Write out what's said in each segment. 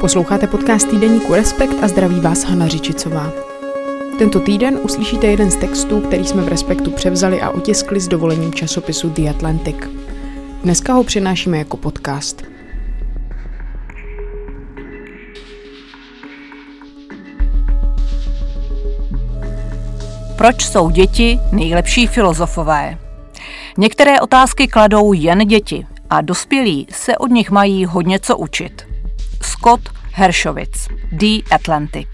Posloucháte podcast týdeníku Respekt a zdraví vás Hana Řičicová. Tento týden uslyšíte jeden z textů, který jsme v Respektu převzali a otiskli s dovolením časopisu The Atlantic. Dneska ho přinášíme jako podcast. Proč jsou děti nejlepší filozofové? Některé otázky kladou jen děti a dospělí se od nich mají hodně co učit. Scott Hershowitz, The Atlantic.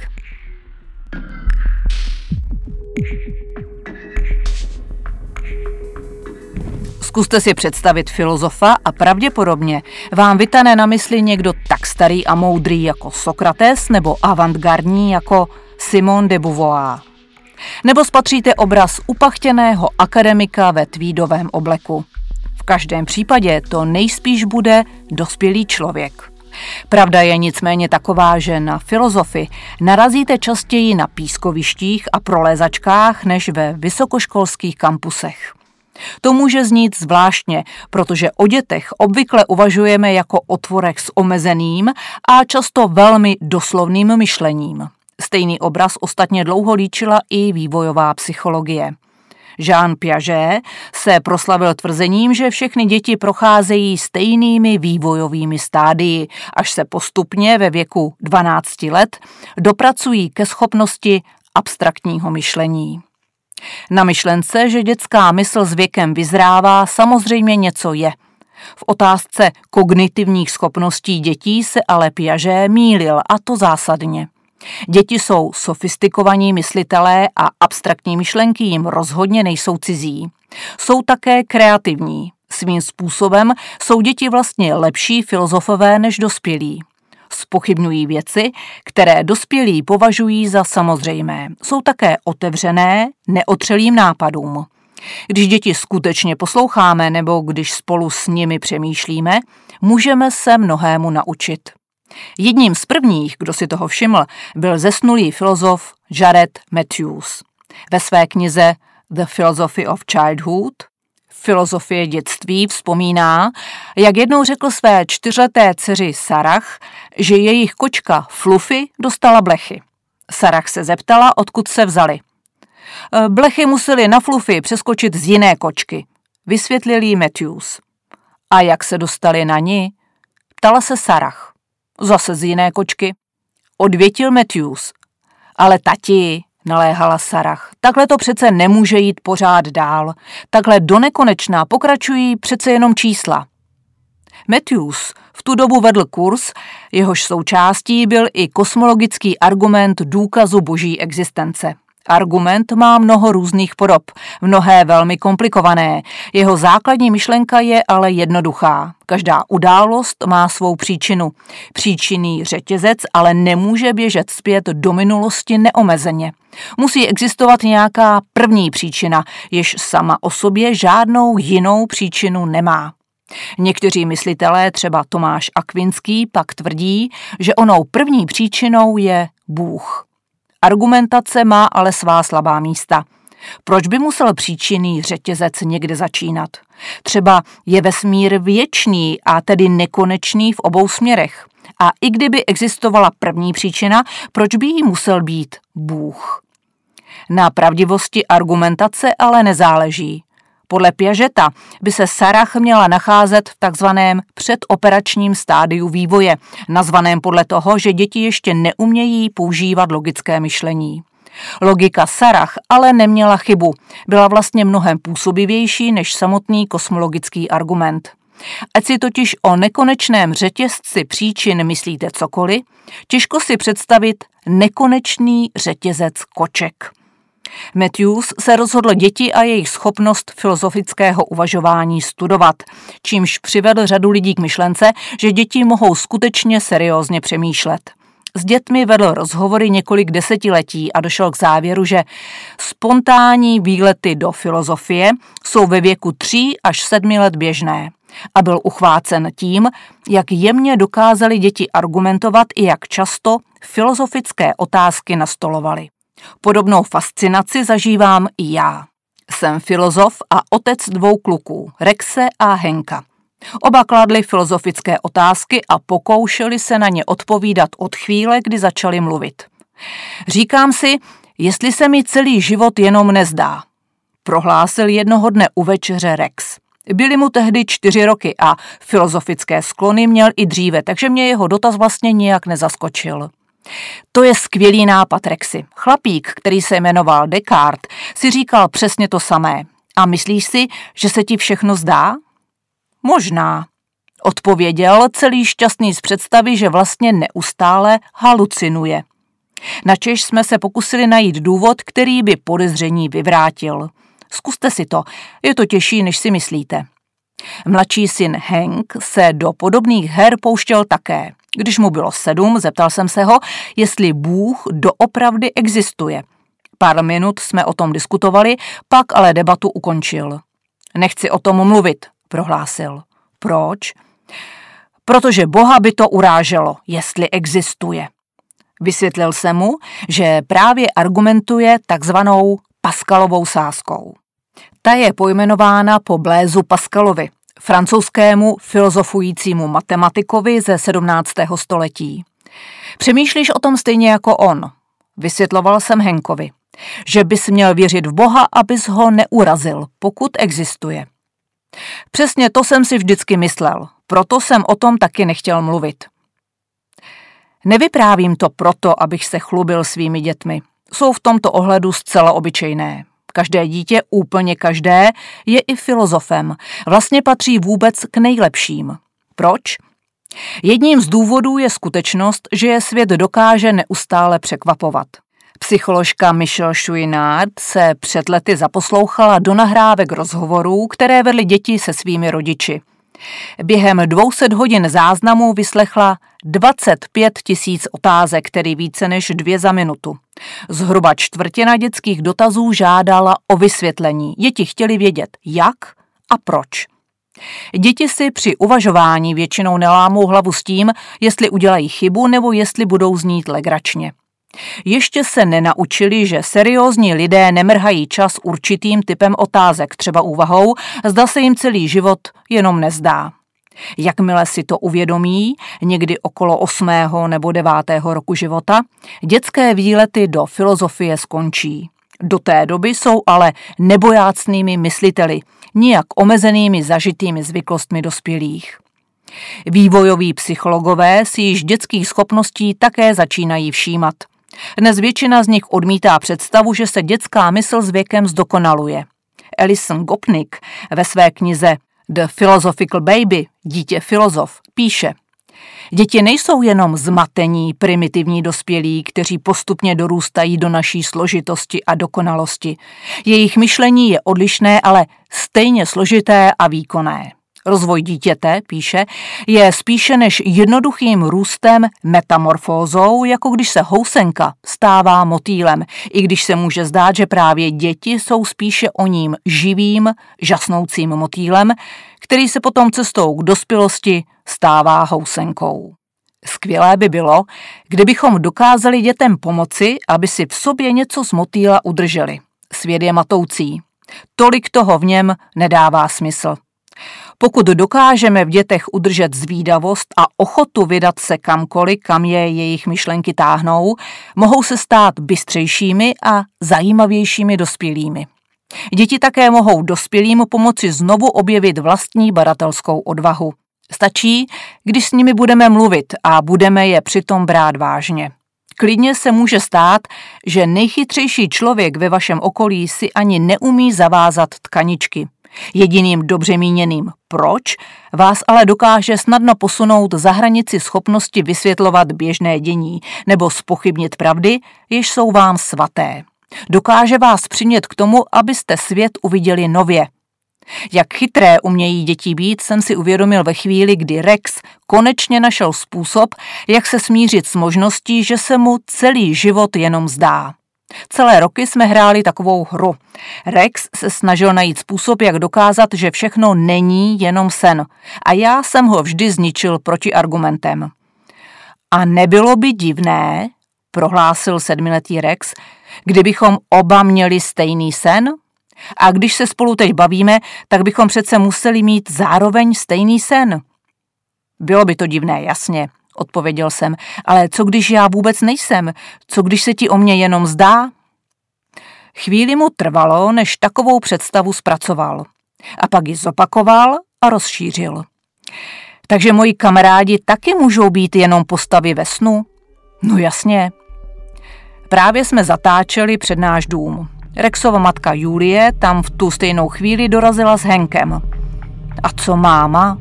Zkuste si představit filozofa a pravděpodobně vám vytane na mysli někdo tak starý a moudrý jako Sokrates nebo avantgardní jako Simone de Beauvoir. Nebo spatříte obraz upachtěného akademika ve tvídovém obleku. V každém případě to nejspíš bude dospělý člověk. Pravda je nicméně taková, že na filozofy narazíte častěji na pískovištích a prolézačkách než ve vysokoškolských kampusech. To může znít zvláštně, protože o dětech obvykle uvažujeme jako o tvorech s omezeným a často velmi doslovným myšlením. Stejný obraz ostatně dlouho líčila i vývojová psychologie. Jean Piaget se proslavil tvrzením, že všechny děti procházejí stejnými vývojovými stádii, až se postupně ve věku 12 let dopracují ke schopnosti abstraktního myšlení. Na myšlence, že dětská mysl s věkem vyzrává, samozřejmě něco je. V otázce kognitivních schopností dětí se ale Piaget mýlil, a to zásadně. Děti jsou sofistikovaní myslitelé a abstraktní myšlenky jim rozhodně nejsou cizí. Jsou také kreativní. Svým způsobem jsou děti vlastně lepší filozofové než dospělí. Spochybňují věci, které dospělí považují za samozřejmé. Jsou také otevřené, neotřelým nápadům. Když děti skutečně posloucháme nebo když spolu s nimi přemýšlíme, můžeme se mnohému naučit. Jedním z prvních, kdo si toho všiml, byl zesnulý filozof Jared Matthews. Ve své knize The Philosophy of Childhood filozofie dětství vzpomíná, jak jednou řekl své čtyřleté dceři Sarah, že jejich kočka Fluffy dostala blechy. Sarah se zeptala, odkud se vzali. E, blechy museli na Fluffy přeskočit z jiné kočky, vysvětlil jí Matthews. A jak se dostali na ní? Ptala se Sarah. Zase z jiné kočky. Odvětil Matthews. Ale tati, naléhala Sarah, takhle to přece nemůže jít pořád dál. Takhle do nekonečná pokračují přece jenom čísla. Matthews v tu dobu vedl kurz, jehož součástí byl i kosmologický argument důkazu boží existence. Argument má mnoho různých podob, mnohé velmi komplikované. Jeho základní myšlenka je ale jednoduchá. Každá událost má svou příčinu. Příčinný řetězec ale nemůže běžet zpět do minulosti neomezeně. Musí existovat nějaká první příčina, jež sama o sobě žádnou jinou příčinu nemá. Někteří myslitelé, třeba Tomáš Akvinský, pak tvrdí, že onou první příčinou je Bůh. Argumentace má ale svá slabá místa. Proč by musel příčinný řetězec někde začínat? Třeba je vesmír věčný a tedy nekonečný v obou směrech. A i kdyby existovala první příčina, proč by jí musel být Bůh? Na pravdivosti argumentace ale nezáleží. Podle Piažeta by se Sarah měla nacházet v takzvaném předoperačním stádiu vývoje, nazvaném podle toho, že děti ještě neumějí používat logické myšlení. Logika Sarah ale neměla chybu, byla vlastně mnohem působivější než samotný kosmologický argument. Ať si totiž o nekonečném řetězci příčin myslíte cokoliv, těžko si představit nekonečný řetězec koček. Matthews se rozhodl děti a jejich schopnost filozofického uvažování studovat, čímž přivedl řadu lidí k myšlence, že děti mohou skutečně seriózně přemýšlet. S dětmi vedl rozhovory několik desetiletí a došel k závěru, že spontánní výlety do filozofie jsou ve věku 3 až 7 let běžné. A byl uchvácen tím, jak jemně dokázali děti argumentovat i jak často filozofické otázky nastolovali. Podobnou fascinaci zažívám i já. Jsem filozof a otec dvou kluků, Rexe a Henka. Oba kladli filozofické otázky a pokoušeli se na ně odpovídat od chvíle, kdy začali mluvit. Říkám si, jestli se mi celý život jenom nezdá. Prohlásil jednoho dne u večeře Rex. Byly mu tehdy čtyři roky a filozofické sklony měl i dříve, takže mě jeho dotaz vlastně nijak nezaskočil. To je skvělý nápad, Rexy. Chlapík, který se jmenoval Descartes, si říkal přesně to samé. A myslíš si, že se ti všechno zdá? Možná. Odpověděl celý šťastný z představy, že vlastně neustále halucinuje. Načež jsme se pokusili najít důvod, který by podezření vyvrátil. Zkuste si to, je to těžší, než si myslíte. Mladší syn Hank se do podobných her pouštěl také. Když mu bylo sedm, zeptal jsem se ho, jestli Bůh doopravdy existuje. Pár minut jsme o tom diskutovali, pak ale debatu ukončil. Nechci o tom mluvit, prohlásil. Proč? Protože Boha by to uráželo, jestli existuje. Vysvětlil jsem mu, že právě argumentuje takzvanou Paskalovou sázkou. Ta je pojmenována po Blézu Paskalovi, francouzskému filozofujícímu matematikovi ze 17. století. Přemýšlíš o tom stejně jako on, vysvětloval jsem Henkovi, že bys měl věřit v Boha, abys ho neurazil, pokud existuje. Přesně to jsem si vždycky myslel, proto jsem o tom taky nechtěl mluvit. Nevyprávím to proto, abych se chlubil svými dětmi. Jsou v tomto ohledu zcela obyčejné. Každé dítě, úplně každé, je i filozofem. Vlastně patří vůbec k nejlepším. Proč? Jedním z důvodů je skutečnost, že je svět dokáže neustále překvapovat. Psycholožka Michelle Chouinard se před lety zaposlouchala do nahrávek rozhovorů, které vedly děti se svými rodiči. Během 200 hodin záznamů vyslechla 25 tisíc otázek, tedy více než dvě za minutu. Zhruba čtvrtina dětských dotazů žádala o vysvětlení. Děti chtěli vědět, jak a proč. Děti si při uvažování většinou nelámou hlavu s tím, jestli udělají chybu nebo jestli budou znít legračně. Ještě se nenaučili, že seriózní lidé nemrhají čas určitým typem otázek, třeba úvahou, zda se jim celý život jenom nezdá. Jakmile si to uvědomí, někdy okolo 8. nebo 9. roku života, dětské výlety do filozofie skončí. Do té doby jsou ale nebojácnými mysliteli, nijak omezenými zažitými zvyklostmi dospělých. Vývojoví psychologové si již dětských schopností také začínají všímat – dnes většina z nich odmítá představu, že se dětská mysl s věkem zdokonaluje. Alison Gopnik ve své knize The Philosophical Baby, dítě filozof, píše Děti nejsou jenom zmatení, primitivní dospělí, kteří postupně dorůstají do naší složitosti a dokonalosti. Jejich myšlení je odlišné, ale stejně složité a výkonné. Rozvoj dítěte, píše, je spíše než jednoduchým růstem metamorfózou, jako když se housenka stává motýlem, i když se může zdát, že právě děti jsou spíše o ním živým, žasnoucím motýlem, který se potom cestou k dospělosti stává housenkou. Skvělé by bylo, kdybychom dokázali dětem pomoci, aby si v sobě něco z motýla udrželi. Svět je matoucí. Tolik toho v něm nedává smysl. Pokud dokážeme v dětech udržet zvídavost a ochotu vydat se kamkoliv, kam je jejich myšlenky táhnou, mohou se stát bystřejšími a zajímavějšími dospělými. Děti také mohou dospělým pomoci znovu objevit vlastní baratelskou odvahu. Stačí, když s nimi budeme mluvit a budeme je přitom brát vážně. Klidně se může stát, že nejchytřejší člověk ve vašem okolí si ani neumí zavázat tkaničky. Jediným dobře míněným proč vás ale dokáže snadno posunout za hranici schopnosti vysvětlovat běžné dění nebo spochybnit pravdy, jež jsou vám svaté. Dokáže vás přimět k tomu, abyste svět uviděli nově. Jak chytré umějí děti být, jsem si uvědomil ve chvíli, kdy Rex konečně našel způsob, jak se smířit s možností, že se mu celý život jenom zdá. Celé roky jsme hráli takovou hru. Rex se snažil najít způsob, jak dokázat, že všechno není jenom sen. A já jsem ho vždy zničil proti argumentem. A nebylo by divné, prohlásil sedmiletý Rex, kdybychom oba měli stejný sen? A když se spolu teď bavíme, tak bychom přece museli mít zároveň stejný sen. Bylo by to divné, jasně, odpověděl jsem, ale co když já vůbec nejsem? Co když se ti o mě jenom zdá? Chvíli mu trvalo, než takovou představu zpracoval. A pak ji zopakoval a rozšířil. Takže moji kamarádi taky můžou být jenom postavy ve snu? No jasně. Právě jsme zatáčeli před náš dům. Rexova matka Julie tam v tu stejnou chvíli dorazila s Henkem. A co máma?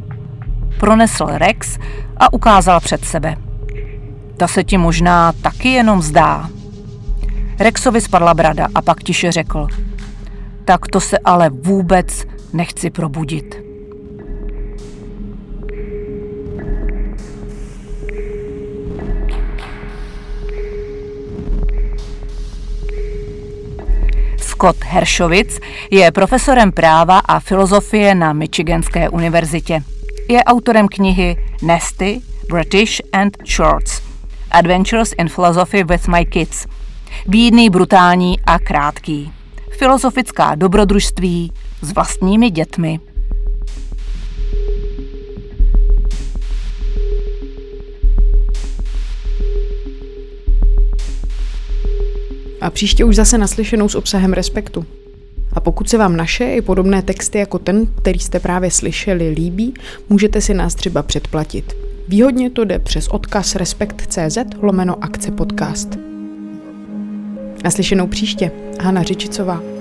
Pronesl Rex a ukázal před sebe. Ta se ti možná taky jenom zdá. Rexovi spadla brada a pak tiše řekl. Tak to se ale vůbec nechci probudit. Scott Hershowitz je profesorem práva a filozofie na Michiganské univerzitě. Je autorem knihy Nesty, British and Shorts – Adventures in Philosophy with My Kids. Bídný, brutální a krátký. Filozofická dobrodružství s vlastními dětmi. A příště už zase naslyšenou s obsahem respektu. Pokud se vám naše i podobné texty jako ten, který jste právě slyšeli, líbí, můžete si nás třeba předplatit. Výhodně to jde přes odkaz respekt.cz lomeno akce podcast. Naslyšenou příště. Hana Řičicová.